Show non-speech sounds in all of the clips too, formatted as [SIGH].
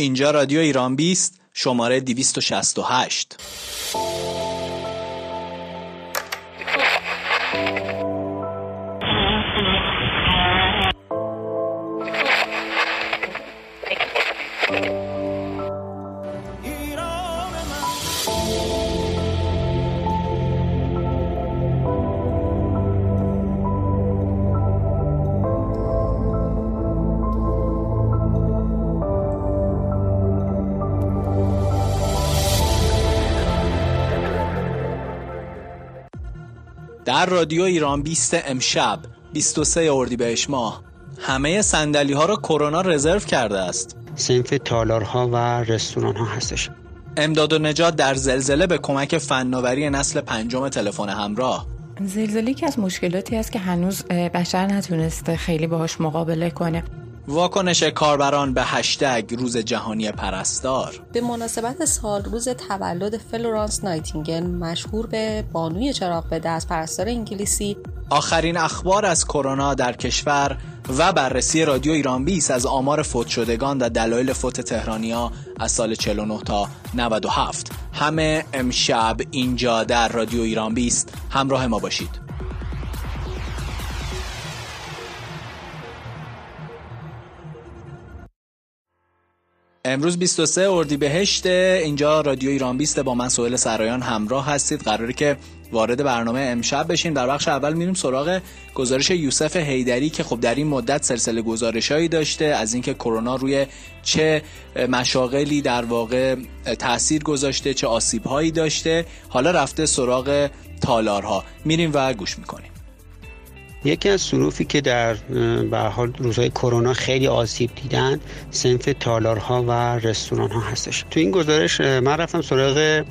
اینجا رادیو ایران بیست شماره 268 در رادیو ایران 20 امشب 23 اردیبهشت ماه همه صندلی ها را کرونا رزرو کرده است. صنف تالارها و رستوران ها هستش. امداد و نجات در زلزله به کمک فناوری نسل پنجم تلفن همراه. زلزله که از مشکلاتی است که هنوز بشر نتونسته خیلی باهاش مقابله کنه. واکنش کاربران به هشتگ روز جهانی پرستار. به مناسبت سال روز تولد فلورانس نایتینگل مشهور به بانوی چراغ به دست پرستار انگلیسی. آخرین اخبار از کرونا در کشور و بررسی رادیو ایران 20 از آمار فوت شدگان و دلایل فوت تهرانیا از سال 49 تا 97 همه امشب اینجا در رادیو ایران 20 همراه ما باشید. امروز 23 اردیبهشت اینجا رادیو ایران 20 با من سوهل سرایان همراه هستید. قراره که وارد برنامه امشب بشیم در بخش اول میریم سراغ گزارش یوسف هیدری که خب در این مدت سلسله گزارشهایی داشته از اینکه کرونا روی چه مشاغلی در واقع تاثیر گذاشته چه آسیبهایی داشته. حالا رفته سراغ تالارها. میریم و گوش می‌کنیم. یکی از صروفی که در به حال روزهای کرونا خیلی آسیب دیدن سنف تالارها و رستوران ها هستش. تو این گزارش من رفتم سراغ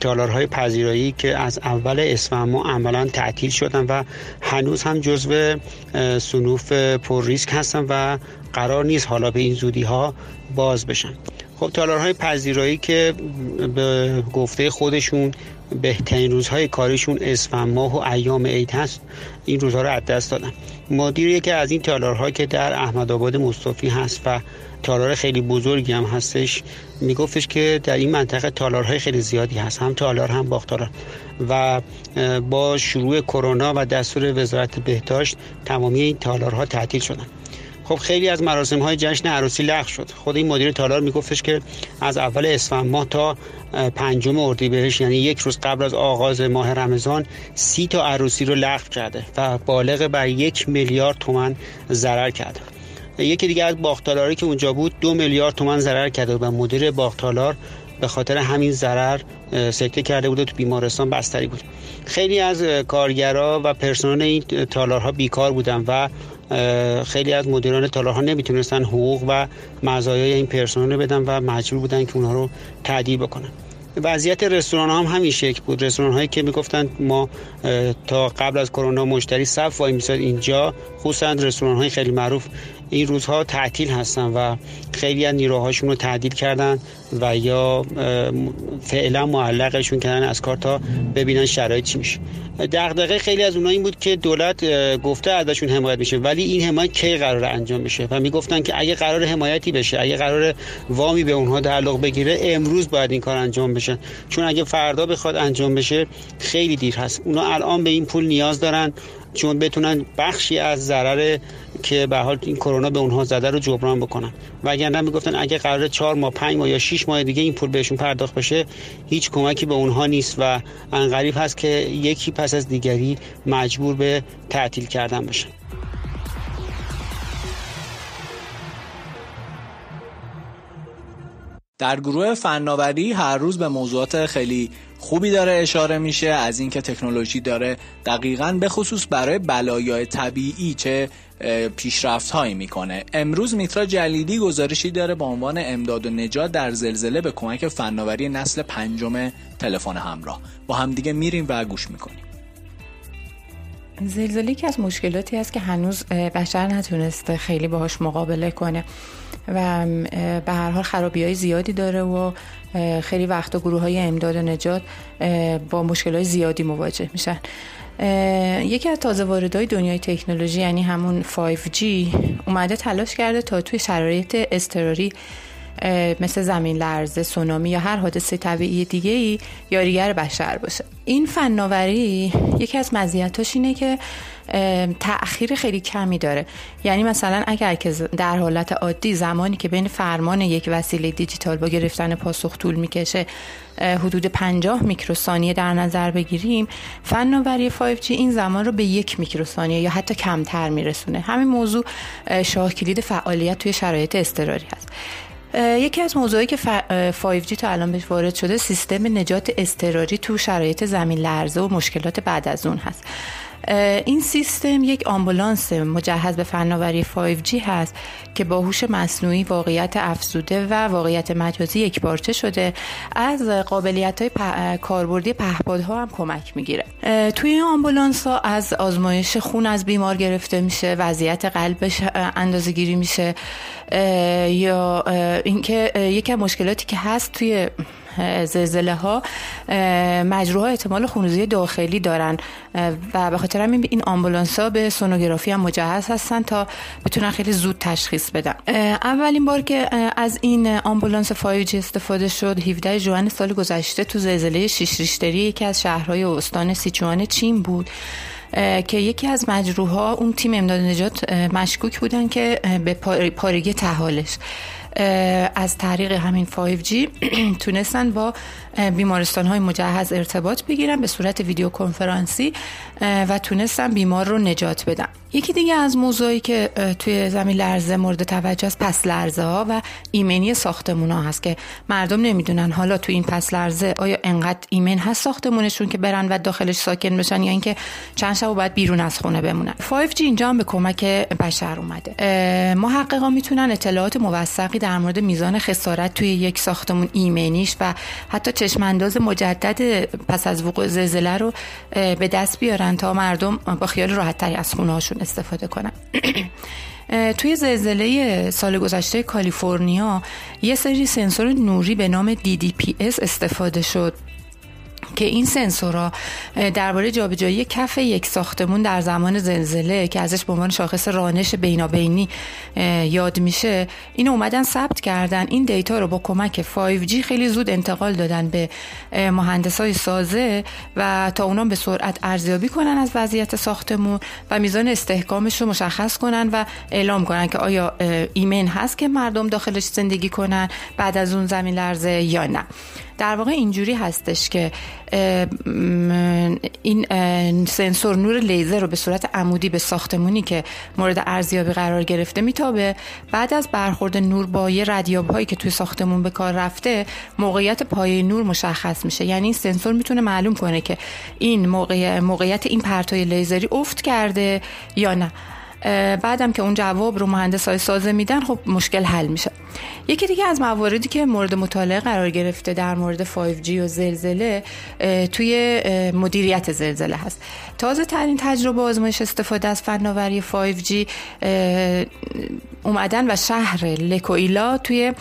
تالارهای پذیرایی که از اول اسفند ماه عملا تعطیل شدن و هنوز هم جزو صنوف پر ریسک هستن و قرار نیست حالا به این زودی ها باز بشن. خب تالارهای پذیرایی که به گفته خودشون بهترین روزهای کاریشون اسفند ماه و ایام عید هست. این روزها رو از دست دادن. مدیر یکی از این تالارها که در احمد آباد مصطفی هست و تالار خیلی بزرگی هم هستش میگفتش که در این منطقه تالارهای خیلی زیادی هست. هم تالار هم باختالار و با شروع کرونا و دستور وزارت بهداشت تمامی این تالارها تعطیل شدن. خب خیلی از مراسم های جشن عروسی لغو شد. خود این مدیر تالار میگفتش که از اول اسفند ماه تا پنجم اردیبهشت یعنی یک روز قبل از آغاز ماه رمضان سی تا عروسی رو لغو کرده و بالغ بر یک میلیارد تومن ضرر کرده. یکی دیگه از باختالاری که اونجا بود دو میلیارد تومن ضرر کرده و مدیر باختالار به خاطر همین ضرر سکته کرده بود و تو بیمارستان بستری بود. خیلی از کارگرا و پرسنل این تالارها بیکار بودن و خیلی از مدیران تالارها نمی‌تونستن حقوق و مزایای این پرسنل رو بدن و مجبور بودن که اونها رو تعدیل بکنن. وضعیت رستوران هم همین شکل بود. رستوران هایی که می‌گفتن ما تا قبل از کرونا مشتری صف وای میساد اینجا خصوصا رستوران های خیلی معروف این روزها تعطیل هستن و خیلی از نیروهاشون رو تعدیل کردن و یا فعلا معلقشون کردن از کار تا ببینن شرایط چی میشه. دغدغه خیلی از اونها این بود که دولت گفته ازشون حمایت میشه ولی این حمایت کی قرار انجام بشه؟ و می‌گفتن که اگه قرار حمایتی بشه اگه قرار وامی به اونها تعلق بگیره امروز باید این کار انجام بشه. چون اگه فردا بخواد انجام بشه خیلی دیر هست. اونا الان به این پول نیاز دارن. چون بتونن بخشی از ضرر که به حال این کرونا به اونها زده رو جبران بکنن. و اگر می‌گفتن اگه قرار 4 ماه 5 ماه یا 6 ماه دیگه این پول بهشون پرداخت بشه هیچ کمکی به اونها نیست و انقریب هست که یکی پس از دیگری مجبور به تعطیل کردن بشن. در گروه فناوری هر روز به موضوعات خیلی خوبی داره اشاره میشه از اینکه تکنولوژی داره دقیقا به خصوص برای بلایای طبیعی چه پیشرفت هایی می‌کنه. امروز میترا جلیلی گزارشی داره با عنوان امداد و نجات در زلزله به کمک فناوری نسل پنجم تلفن همراه. با همدیگه میریم و گوش می‌کنیم. زلزله که از مشکلاتی است که هنوز بشر نتونسته خیلی باهاش مقابله کنه و به هر حال خرابی های زیادی داره و خیلی وقتا گروه های امداد و نجات با مشکل های زیادی مواجه میشن. یکی از تازه واردهای دنیای تکنولوژی یعنی همون 5G اومده تلاش کرده تا توی شرایط اضطراری مثل زمین لرزه سونامی یا هر حادثه طبیعی دیگه ای یاریگر بشر باشه. این فناوری یکی از مزیتاش اینه که تأخیر خیلی کمی داره. یعنی مثلا اگر که در حالت عادی زمانی که بین فرمان یک وسیله دیجیتال با گرفتن پاسخ طول می‌کشه حدود 50 میکروثانیه در نظر بگیریم فناوری 5G این زمان رو به یک میکروثانیه یا حتی کمتر میرسونه. همین موضوع شاه کلید فعالیت توی شرایط اضطراری هست. یکی از موضوعی که 5G تا الان بهش وارد شده سیستم نجات اضطراری تو شرایط زمین لرزه و مشکلات بعد از اون هست. این سیستم یک آمبولانس مجهز به فناوری 5G هست که با هوش مصنوعی واقعیت افزوده و واقعیت مجازی یک بارچه شده. از قابلیت های کاربردی پهپادها هم کمک می‌گیره. توی این آمبولانس ها از آزمایش خون از بیمار گرفته میشه وضعیت قلبش اندازه گیری میشه یا اینکه یکی مشکلاتی که هست توی زلزله ها مجروح احتمال خونریزی داخلی دارن. و به خاطر همین این آمبولانس ها به سونوگرافی هم مجهز هستن تا بتونن خیلی زود تشخیص بدن. اولین بار که از این آمبولانس 5G استفاده شد 17 ژوئن سال گذشته تو زلزله شیش ریشتری یکی از شهرهای استان سیچوان چین بود. که یکی از مجروحها اون تیم امداد نجات مشکوک بودن که به پارگی تحالش. از طریق همین 5G [CLEARS THROAT] تونستن با بیمارستان های مجهز ارتباط بگیرن به صورت ویدیو کنفرانسی و تونستن بیمار رو نجات بدن. یکی دیگه از موضوعی که توی زمین لرزه مورد توجه است پس لرزه ها و ایمنی ساختمون ها هست که مردم نمی‌دونن حالا توی این پس لرزه آیا انقدر ایمن هست ساختمونشون که برن و داخلش ساکن بشن یا اینکه چند شب باید بیرون از خونه بمونن. 5G اینجا هم به کمک بشر اومده. محققا می‌تونن اطلاعات موثقی در مورد میزان خسارت توی یک ساختمون ایمنیش و حتی چشمانداز مجدد پس از وقوع زلزله رو به دست بیارن تا مردم با خیال راحتتری از خونه استفاده کنن [CLEARS THROAT] توی زلزله سال گذشته کالیفرنیا یه سری سنسور نوری به نام DDPS استفاده شد. که این سنسورها درباره جابجایی کف یک ساختمون در زمان زلزله که ازش به عنوان شاخص رانش بینابینی یاد میشه این اومدن ثبت کردن. این دیتا رو با کمک 5G خیلی زود انتقال دادن به مهندس های سازه و تا اونا به سرعت ارزیابی کنن از وضعیت ساختمون و میزان استحکامش رو مشخص کنن و اعلام کنن که آیا ایمن هست که مردم داخلش زندگی کنن بعد از اون زمین لرزه یا نه. در واقع اینجوری هستش که این سنسور نور لیزر رو به صورت عمودی به ساختمونی که مورد ارزیابی قرار گرفته میتابه. بعد از برخورد نور با یه ردیاب هایی که توی ساختمون به کار رفته موقعیت پایه نور مشخص میشه. یعنی این سنسور می‌تونه معلوم کنه که این موقع موقعیت این پرتای لیزری افت کرده یا نه. بعدم که اون جواب رو مهندس های سازه میدن خب مشکل حل میشه. یکی دیگه از مواردی که مورد مطالعه قرار گرفته در مورد 5G و زلزله توی مدیریت زلزله هست. تازه ترین تجربه آزمایش استفاده از فناوری 5G اومدن و شهر لکویلا توی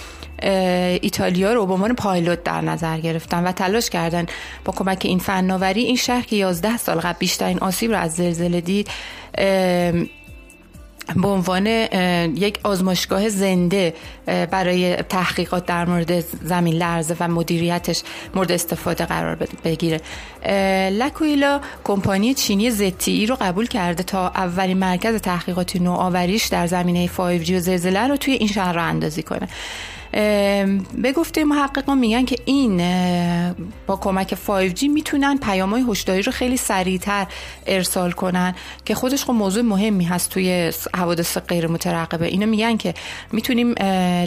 ایتالیا رو به عنوان پایلوت در نظر گرفتن و تلاش کردن با کمک این فناوری این شهر که 11 سال قبل بیشترین آسیب رو از زلزله دید به عنوان یک آزمایشگاه زنده برای تحقیقات در مورد زمین لرزه و مدیریتش مورد استفاده قرار بگیره. لکویلا کمپانی چینی زتی رو قبول کرده تا اولین مرکز تحقیقاتی نوآوریش در زمینه 5G و زلزله رو توی این شهر را اندازی کنه. به گفته محققان میگن که این با کمک 5G می‌تونن پیام های هشداری رو خیلی سریعتر ارسال کنن که خودش خب موضوع مهمی هست توی حوادث غیر مترقبه اینو میگن که می‌تونیم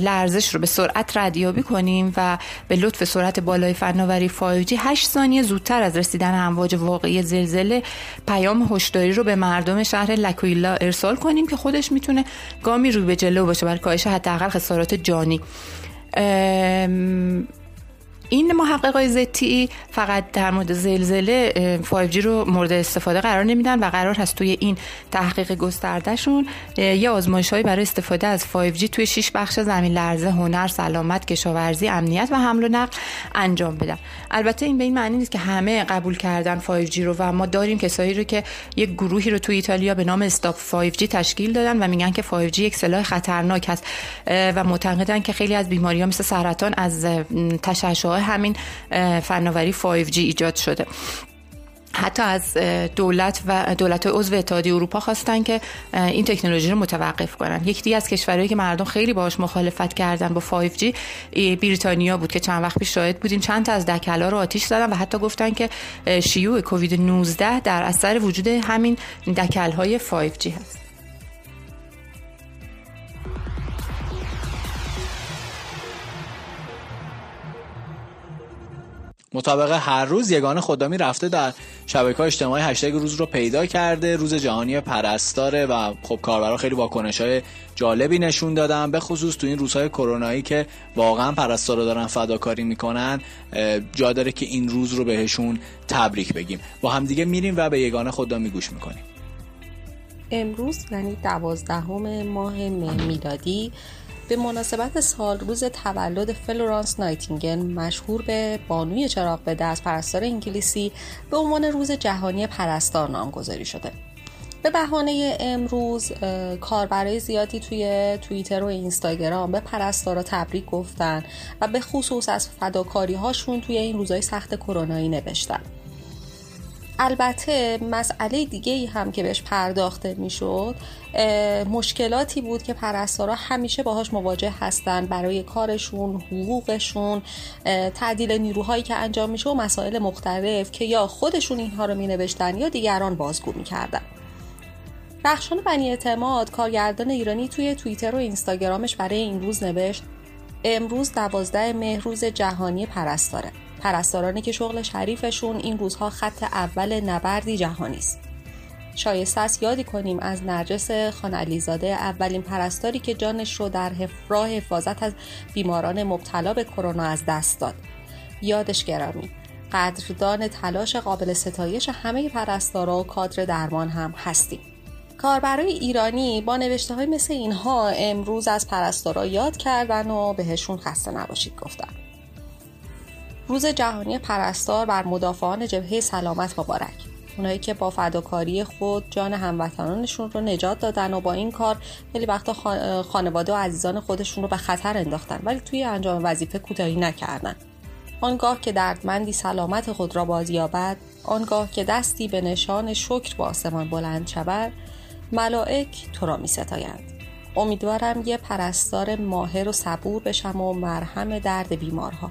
لرزش رو به سرعت ردیابی کنیم و به لطف سرعت بالای فناوری 5G 8 ثانیه زودتر از رسیدن امواج واقعی زلزله پیام هشداری رو به مردم شهر لکویلا ارسال کنیم که خودش می‌تونه گامی روی به جلو باشه برای کاهش حداقل خسارات جانی. این محققای زتی فقط در مورد زلزله 5G رو مورد استفاده قرار نمیدن و قرار هست توی این تحقیق گستردهشون یه آزمایش برای استفاده از 5G توی 6 بخش زمین لرزه هنر سلامت کشاورزی امنیت و حمل و نقل انجام بدن. البته این به این معنی نیست که همه قبول کردن 5G رو و ما داریم کسایی رو که یک گروهی رو توی ایتالیا به نام استاپ 5G تشکیل دادن و میگن که 5G یک سلاح خطرناک هست و معتقدن که خیلی از بیماری‌ها مثل سرطان از همین فناوری 5G ایجاد شده. حتی از دولت و دولت عضو اتحادیه اروپا خواستن که این تکنولوژی رو متوقف کنن. یکی از کشورهایی که مردم خیلی باهاش مخالفت کردن با 5G بریتانیا بود که چند وقت پیش شاهد بودیم. چند تا از دکلا رو آتیش زدن و حتی گفتن که شیوع کووید 19 در اثر وجود همین دکل‌های 5G هست. مطابق هر روز یگان خدامی رفته در شبکه اجتماعی هشتگ روز رو پیدا کرده روز جهانی پرستاره و خب کاربرا خیلی واکنش های جالبی نشون دادن. به خصوص تو این روزهای کرونایی که واقعا پرستارا دارن فداکاری می‌کنن جا داره که این روز رو بهشون تبریک بگیم. با همدیگه میریم و به یگان خدامی گوش می‌کنیم. امروز یعنی دوازدهم ماه میلادی به مناسبت سال روز تولد فلورانس نایتینگن مشهور به بانوی چراغ به دست پرستار انگلیسی به عنوان روز جهانی پرستار نامگذاری شده. به بهانه امروز کاربرای زیادی توی توییتر و اینستاگرام به پرستارا تبریک گفتن و به خصوص از فداکاری هاشون توی این روزهای سخت کرونایی نوشتن. البته مسئله دیگه ای هم که بهش پرداخته می‌شد مشکلاتی بود که پرستارا همیشه باهاش مواجه هستن برای کارشون حقوقشون تعدیل نیروهایی که انجام میشه و مسائل مختلف که یا خودشون اینها رو مینوشتن یا دیگران بازگو می‌کردن. بخشان بنی اعتماد کارگردان ایرانی توی توییتر و اینستاگرامش برای این روز نوشت امروز دوازده مهر روز جهانی پرستاره. پرستارانی که شغل شریفشون این روزها خط اول نبردی جهانی است. شایسته است یادی کنیم از نرجس خان علیزاده اولین پرستاری که جانش رو در راه حفاظت از بیماران مبتلا به کرونا از دست داد. یادش گرامی قدردان تلاش قابل ستایش همه پرستارا و کادر درمان هم هستیم. کاربرای ایرانی با نوشته های مثل اینها امروز از پرستارا یاد کردن و بهشون خسته نباشید گفتن. روز جهانی پرستار بر مدافعان جبهه سلامت مبارک. اونایی که با فداکاری خود جان هموطنانشون رو نجات دادن و با این کار خیلی وقتا خانواده و عزیزان خودشون رو به خطر انداختن ولی توی انجام وظیفه کوتاهی نکردن. آنگاه که دردمندی سلامت خود را بازیابد آنگاه که دستی به نشان شکر با آسمان بلند شود ملائک تو را می ستایند امیدوارم یه پرستار ماهر و صبور بشم و مرهم درد بیمارها.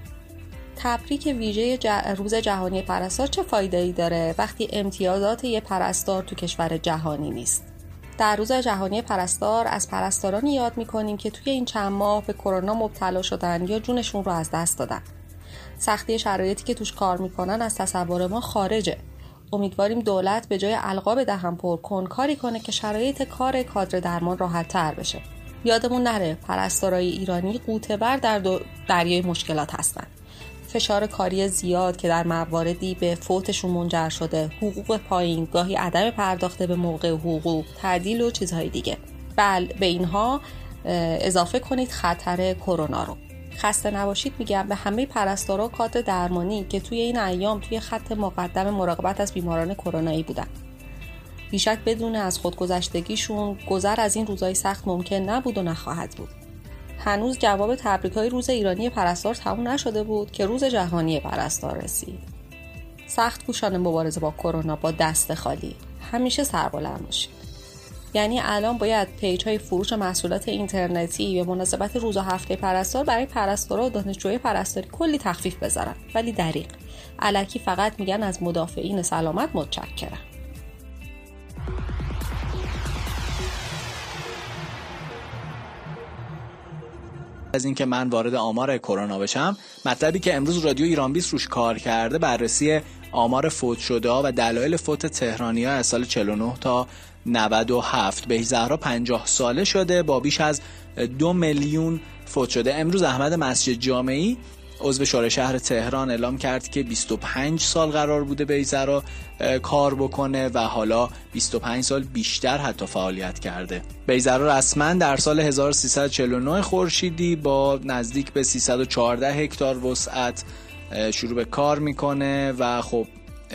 تبریک ویژه روز جهانی پرستار. چه فایده ای داره وقتی امتیازات یه پرستار تو کشور جهانی نیست؟ در روز جهانی پرستار از پرستارانی یاد می‌کنیم که توی این چند ماه به کرونا مبتلا شدن یا جونشون رو از دست دادن. سختی شرایطی که توش کار می‌کنن از تصور ما خارجه. امیدواریم دولت به جای القاب دهم پر کن کاری کنه که شرایط کار کادر درمان راحت تر بشه. یادمون نره پرستارای ایرانی قوطه بر در دریای مشکلات هستند فشار کاری زیاد که در مواردی به فوتشون منجر شده. حقوق پایین گاهی عدم پرداخته به موقع حقوق تعدیل و چیزهای دیگه. بل به اینها اضافه کنید خطر کرونا رو. خسته نباشید میگم به همه پرستارا و کادر درمانی که توی این ایام توی خط مقدم مراقبت از بیماران کرونایی بودن. بیشک بدون از خودگذشتگیشون گذر از این روزهای سخت ممکن نبود و نخواهد بود. هنوز جواب تبریک های روز ایرانی پرستار تموم نشده بود که روز جهانی پرستار رسید. سخت کوشان مبارزه با کرونا با دست خالی. همیشه سربلند باشید. یعنی الان باید پیج های فروش محصولات اینترنتی به مناسبت روز و هفته پرستار برای پرستارا و دانشجوی پرستاری کلی تخفیف بذارن. ولی دریق علکی فقط میگن از مدافعین سلامت متشکرم. از اینکه من وارد آمار کرونا بشم مطلبی که امروز رادیو ایران 20 روش کار کرده بررسی آمار فوت شده و دلایل فوت تهرانی ها از سال 49 تا 97 به زهرا 50 ساله شده با بیش از دو میلیون فوت شده. امروز احمد مسجد جامعی عضو شورای شهر تهران اعلام کرد که 25 سال قرار بوده بیزرا کار بکنه و حالا 25 سال بیشتر حتی فعالیت کرده. بیزرا رسما در سال 1349 خورشیدی با نزدیک به 314 هکتار وسعت شروع به کار می‌کنه و خب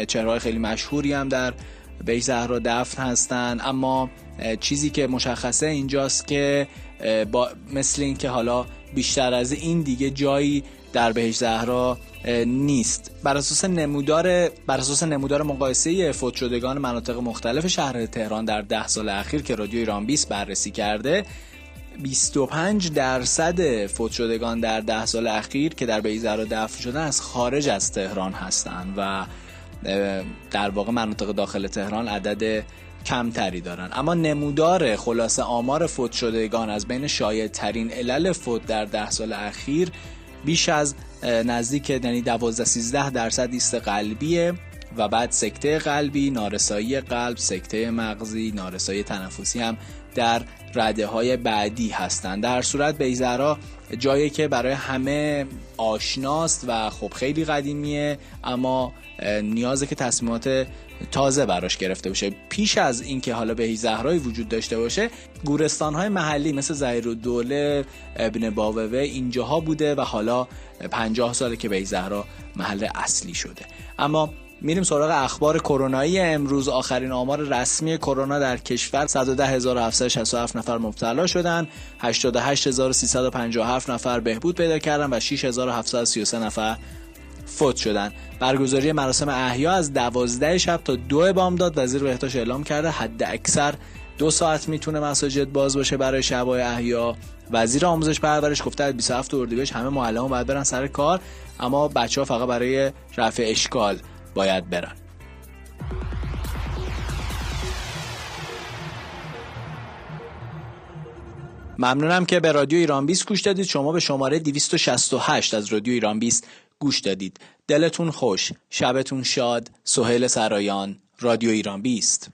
چهرهای خیلی مشهوری هم در بیش زهرا دفن هستن. اما چیزی که مشخصه اینجاست که با مثل اینکه حالا بیشتر از این دیگه جایی در بهش زهرا نیست. بر اساس نمودار بر اساس نمودار مقایسه فوت شدگان مناطق مختلف شهر تهران در ده سال اخیر که رادیو ایران 20 بررسی کرده 25 درصد فوت شدگان در ده سال اخیر که در بیزر دفن شدن از خارج از تهران هستند و در واقع مناطق داخل تهران عدد کمتری دارن. اما نمودار خلاصه آمار فوت شدگان از بین شایع ترین علل فوت در ده سال اخیر بیش از نزدیک یعنی 12 13 درصد ایست قلبیه و بعد سکته قلبی، نارسایی قلب، سکته مغزی، نارسایی تنفسی هم در رده های بعدی هستند. در صورت بیزرا جایی که برای همه آشناست و خب خیلی قدیمیه اما نیازه که تصمیمات تازه براش گرفته باشه. پیش از اینکه حالا به زهرایی وجود داشته باشه گورستان های محلی مثل زهیر و دوله ابن باوه اینجاها بوده و حالا 50 ساله که به زهرا محل اصلی شده. اما میریم سراغ اخبار کرونایی. امروز آخرین آمار رسمی کرونا در کشور 110767 نفر مبتلا شدن 88357 نفر بهبود پیدا کردن و 6733 نفر فوت شدن. برگزاری مراسم احیا از 12 شب تا دو بامداد وزیر بهداشت اعلام کرده حد اکثر دو ساعت می‌تونه مساجد باز باشه برای شبای احیا. وزیر آموزش پرورش گفته از 27 اردیبهشت همه معلمان باید برن سر کار اما بچه ها فقط برای رفع اشکال. باید برن. ممنونم که به رادیو ایران 20 گوش دادید. شما به شماره 268 از رادیو ایران 20 گوش دادید. دلتون خوش شبتون شاد. سهیل سرایان رادیو ایران 20